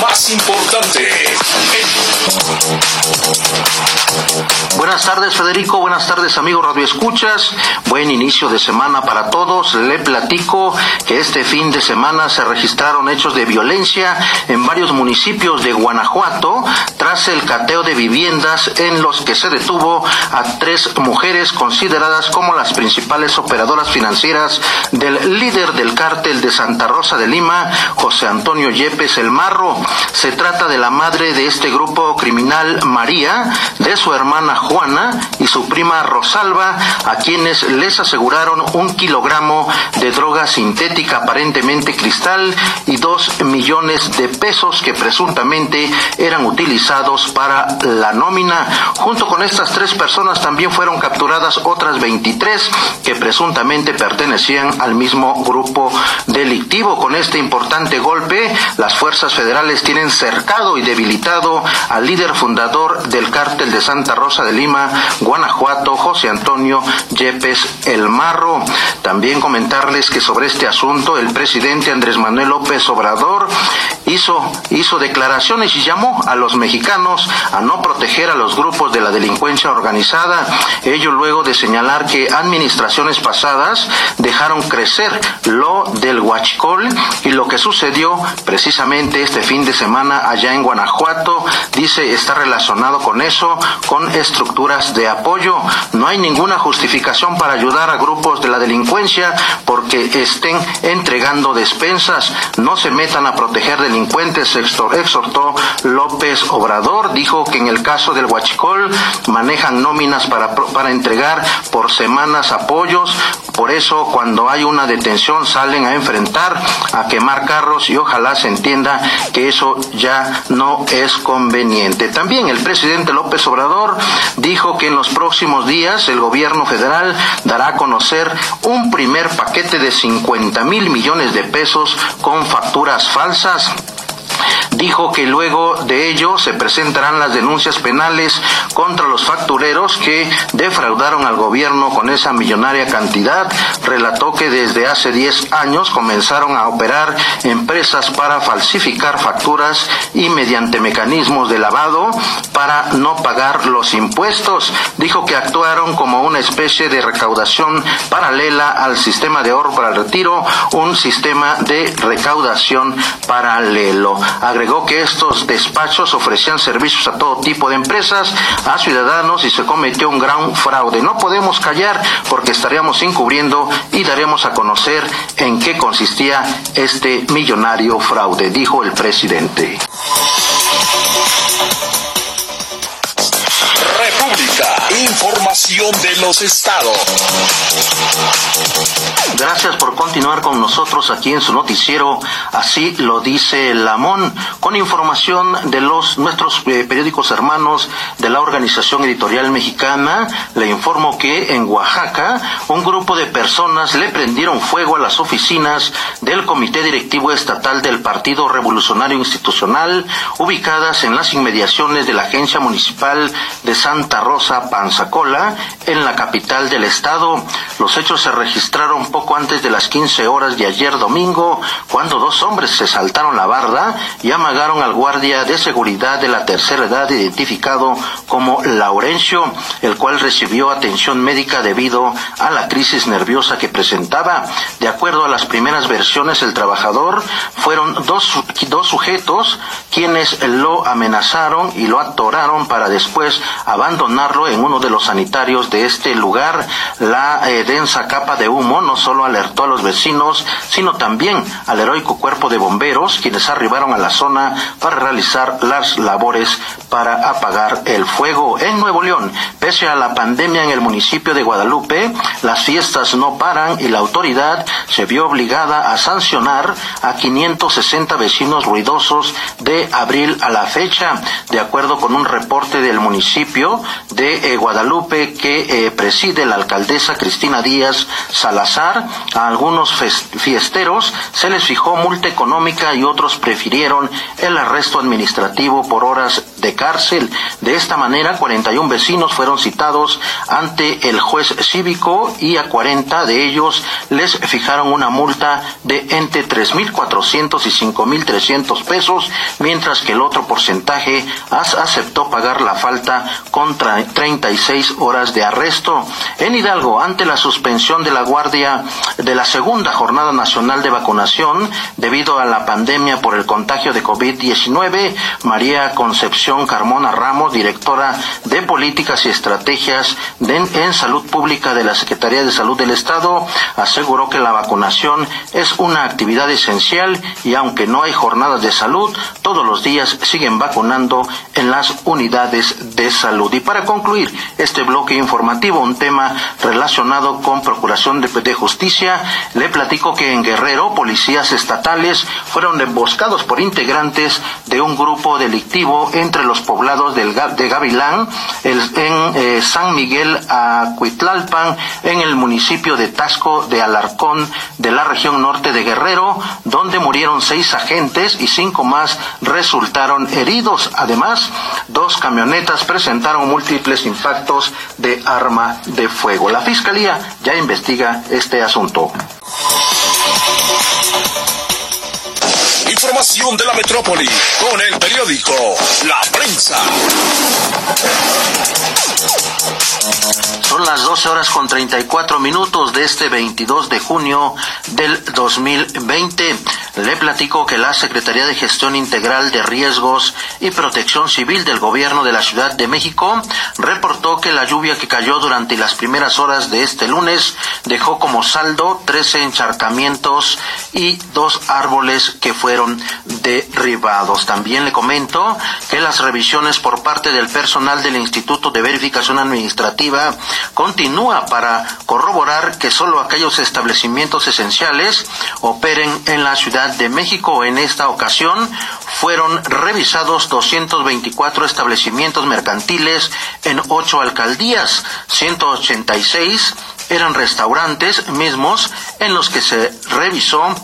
más importante. Buenas tardes Federico, buenas tardes amigos Radio Escuchas, buen inicio de semana para todos. Le platico que este fin de semana se registraron hechos de violencia en varios municipios de Guanajuato el cateo de viviendas en los que se detuvo a tres mujeres consideradas como las principales operadoras financieras del líder del cártel de Santa Rosa de Lima, José Antonio Yepes El Marro. Se trata de la madre de este grupo criminal, María, de su hermana Juana y su prima Rosalba, a quienes les aseguraron un kilogramo de droga sintética aparentemente cristal y dos millones de pesos que presuntamente eran utilizados para la nómina. Junto con estas tres personas también fueron capturadas otras 23 que presuntamente pertenecían al mismo grupo delictivo. Con este importante golpe, las fuerzas federales tienen cercado y debilitado al líder fundador del cártel de Santa Rosa de Lima, Guanajuato, José Antonio Yepes El Marro. También comentarles que sobre este asunto el presidente Andrés Manuel López Obrador hizo, hizo declaraciones y llamó a los mexicanos a no proteger a los grupos de la delincuencia organizada. Ello luego de señalar que administraciones pasadas dejaron crecer lo del huachicol y lo que sucedió precisamente este fin de semana allá en Guanajuato, dice, está relacionado con eso, con estructuras de apoyo. No hay ninguna justificación para ayudar a grupos de la delincuencia porque estén entregando despensas. No se metan a proteger delincuentes, exhortó López Obrador. Dijo que en el caso del Huachicol manejan nóminas para, para entregar por semanas apoyos. Por eso cuando hay una detención salen a enfrentar, a quemar carros y ojalá se entienda que eso ya no es conveniente. También el presidente López Obrador dijo que en los próximos días el gobierno federal dará a conocer un primer paquete de 50 mil millones de pesos con facturas falsas dijo que luego de ello se presentarán las denuncias penales contra los factureros que defraudaron al gobierno con esa millonaria cantidad. Relató que desde hace 10 años comenzaron a operar empresas para falsificar facturas y mediante mecanismos de lavado para no pagar los impuestos. Dijo que actuaron como una especie de recaudación paralela al sistema de ahorro para el retiro, un sistema de recaudación paralelo. Agregó que estos despachos ofrecían servicios a todo tipo de empresas, a ciudadanos y se cometió un gran fraude. No podemos callar porque estaríamos encubriendo y daremos a conocer en qué consistía este millonario fraude, dijo el presidente. De los estados. Gracias por continuar con nosotros aquí en su noticiero. Así lo dice Lamón, con información de los nuestros eh, periódicos hermanos de la Organización Editorial Mexicana. Le informo que en Oaxaca un grupo de personas le prendieron fuego a las oficinas del Comité Directivo Estatal del Partido Revolucionario Institucional, ubicadas en las inmediaciones de la Agencia Municipal de Santa Rosa Panzacola, en la capital del estado. Los hechos se registraron poco antes de las 15 horas de ayer domingo, cuando dos hombres se saltaron la barda y amagaron al guardia de seguridad de la tercera edad identificado como Laurencio, el cual recibió atención médica debido a la crisis nerviosa que presentaba. De acuerdo a las primeras versiones, el trabajador fueron dos, dos sujetos quienes lo amenazaron y lo atoraron para después abandonarlo en uno de los sanitarios de este lugar. La eh, densa capa de humo no solo alertó a los vecinos, sino también al heroico cuerpo de bomberos, quienes arribaron a la zona para realizar las labores para apagar el fuego. En Nuevo León, pese a la pandemia en el municipio de Guadalupe, las fiestas no paran y la autoridad se vio obligada a sancionar a 560 vecinos ruidosos de abril a la fecha, de acuerdo con un reporte del municipio de eh, Guadalupe que eh, preside la alcaldesa Cristina Díaz Salazar. A algunos fiesteros se les fijó multa económica y otros prefirieron el arresto administrativo por horas de cárcel. De esta manera, 41 vecinos fueron citados ante el juez cívico y a 40 de ellos les fijaron una multa de entre 3.400 y 5.300 pesos, mientras que el otro porcentaje aceptó pagar la falta contra 36 horas de arresto. En Hidalgo, ante la suspensión de la guardia de la segunda jornada nacional de vacunación debido a la pandemia por el contagio de COVID-19, María Concepción Carmona Ramos, directora de Políticas y Estrategias en Salud Pública de la Secretaría de Salud del Estado, aseguró que la vacunación es una actividad esencial y aunque no hay jornadas de salud, todos los días siguen vacunando en las unidades de salud. Y para concluir este bloque informativo, un tema relacionado con Procuración de, Justicia, le platico que en Guerrero, policías estatales fueron emboscados por integrantes de un grupo delictivo entre los poblados del, de Gavilán, en eh, San Miguel Acuitlalpan, en el municipio de Tasco de Alarcón de la región norte de Guerrero, donde murieron seis agentes y cinco más resultaron heridos. Además, dos camionetas presentaron múltiples impactos de arma de fuego. La Fiscalía ya investiga este asunto. Información de la metrópoli con el periódico La Prensa. Son las 12 horas con 34 minutos de este 22 de junio del 2020. Le platico que la Secretaría de Gestión Integral de Riesgos y Protección Civil del Gobierno de la Ciudad de México reportó que la lluvia que cayó durante las primeras horas de este lunes dejó como saldo 13 encharcamientos y dos árboles que fueron derribados. También le comento que las revisiones por parte del personal del Instituto de Verificación Administrativa continúa para corroborar que solo aquellos establecimientos esenciales operen en la Ciudad de México. En esta ocasión fueron revisados 224 establecimientos mercantiles en ocho alcaldías, 186 eran restaurantes mismos en los que se revisó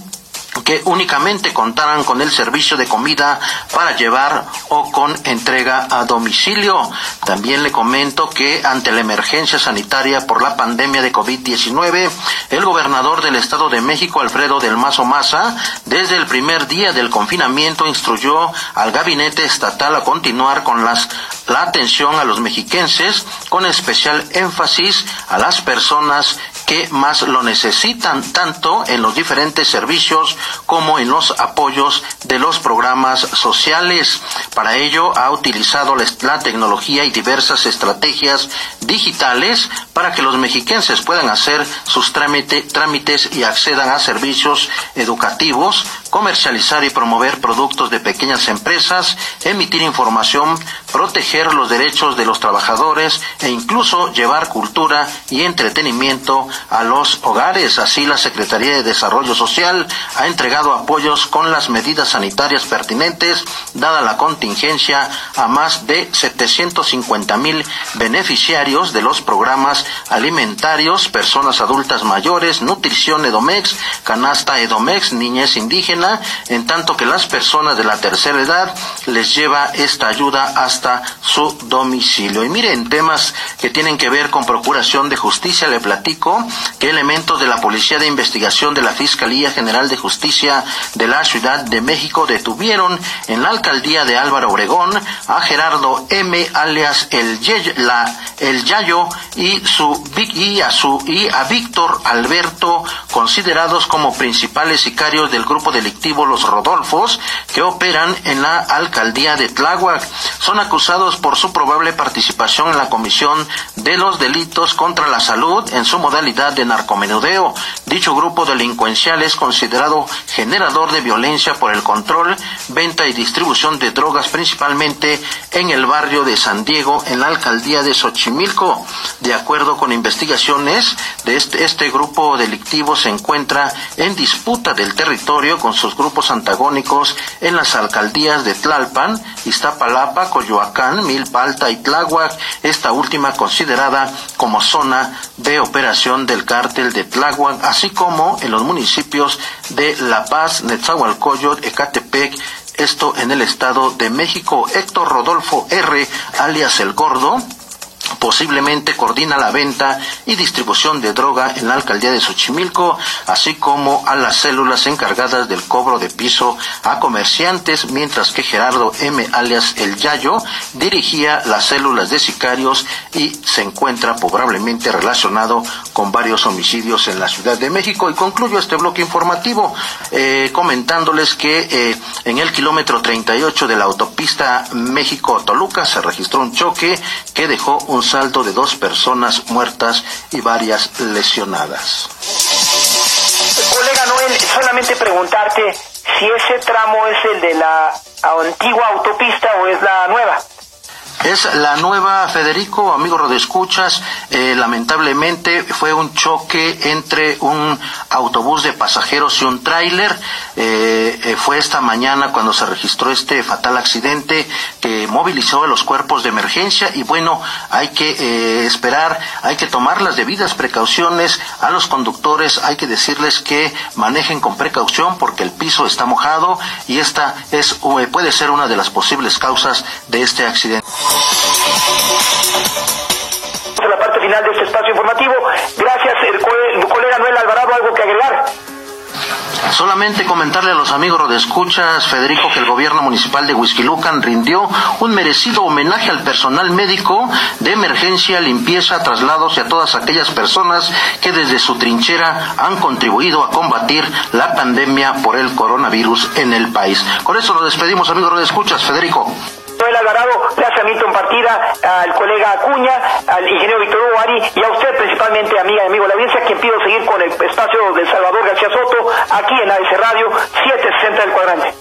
que únicamente contaran con el servicio de comida para llevar o con entrega a domicilio. También le comento que ante la emergencia sanitaria por la pandemia de COVID-19, el gobernador del Estado de México, Alfredo del Mazo Maza, desde el primer día del confinamiento instruyó al gabinete estatal a continuar con las, la atención a los mexiquenses, con especial énfasis a las personas que más lo necesitan, tanto en los diferentes servicios como en los apoyos de los programas sociales. Para ello ha utilizado la tecnología y diversas estrategias digitales para que los mexiquenses puedan hacer sus trámites y accedan a servicios educativos, comercializar y promover productos de pequeñas empresas, emitir información, proteger los derechos de los trabajadores e incluso llevar cultura y entretenimiento a los hogares. Así, la Secretaría de Desarrollo Social ha entregado apoyos con las medidas sanitarias pertinentes, dada la contingencia, a más de 750 mil beneficiarios de los programas alimentarios, personas adultas mayores, nutrición Edomex, canasta Edomex, niñez indígena, en tanto que las personas de la tercera edad les lleva esta ayuda hasta su domicilio. Y miren, temas que tienen que ver con procuración de justicia, le platico que elementos de la Policía de Investigación de la Fiscalía General de Justicia de la Ciudad de México detuvieron en la alcaldía de Álvaro Obregón a Gerardo M. alias el, el Yayo y, su, y, a su, y a Víctor Alberto, considerados como principales sicarios del grupo delictivo Los Rodolfos, que operan en la alcaldía de Tláhuac. Son acusados por su probable participación en la comisión de los delitos contra la salud en su modalidad de narcomenudeo. Dicho grupo delincuencial es considerado generador de violencia por el control, venta y distribución de drogas principalmente en el barrio de San Diego, en la alcaldía de Xochimilco. De acuerdo con investigaciones de este, este grupo delictivo se encuentra en disputa del territorio con sus grupos antagónicos en las alcaldías de Tlalpan, Iztapalapa, Coyoacán, Milpa Alta y Tláhuac, esta última considerada como zona de operación del cártel de Tláhuac, así como en los municipios de La Paz, Netzahualcoyot, Ecatepec, esto en el Estado de México. Héctor Rodolfo R., alias El Gordo, posiblemente coordina la venta y distribución de droga en la alcaldía de Xochimilco, así como a las células encargadas del cobro de piso a comerciantes, mientras que Gerardo M. alias El Yayo dirigía las células de sicarios y se encuentra probablemente relacionado con varios homicidios en la Ciudad de México. Y concluyo este bloque informativo eh, comentándoles que eh, en el kilómetro 38 de la autopista México-Toluca se registró un choque que dejó un saldo de dos personas muertas y varias lesionadas. Colega Noel, solamente preguntarte si ese tramo es el de la antigua autopista o es la nueva. Es la nueva, Federico, amigo Rodescuchas. Eh, lamentablemente fue un choque entre un autobús de pasajeros y un tráiler. Eh, eh, fue esta mañana cuando se registró este fatal accidente que movilizó a los cuerpos de emergencia y bueno, hay que eh, esperar, hay que tomar las debidas precauciones a los conductores, hay que decirles que manejen con precaución porque el piso está mojado y esta es puede ser una de las posibles causas de este accidente la parte final de este espacio informativo. Gracias, el colega Noel Alvarado, ¿algo que agregar? Solamente comentarle a los amigos de escuchas, Federico, que el gobierno municipal de Huizquilucan rindió un merecido homenaje al personal médico de emergencia, limpieza, traslados y a todas aquellas personas que desde su trinchera han contribuido a combatir la pandemia por el coronavirus en el país. Con eso nos despedimos, amigos de escuchas. Federico. Alvarado, gracias a Milton Partida, al colega Acuña, al ingeniero Víctor Hugo Ari y a usted principalmente, amiga y amigo de la audiencia, quien pido seguir con el espacio de Salvador García Soto, aquí en AS Radio 760 del cuadrante.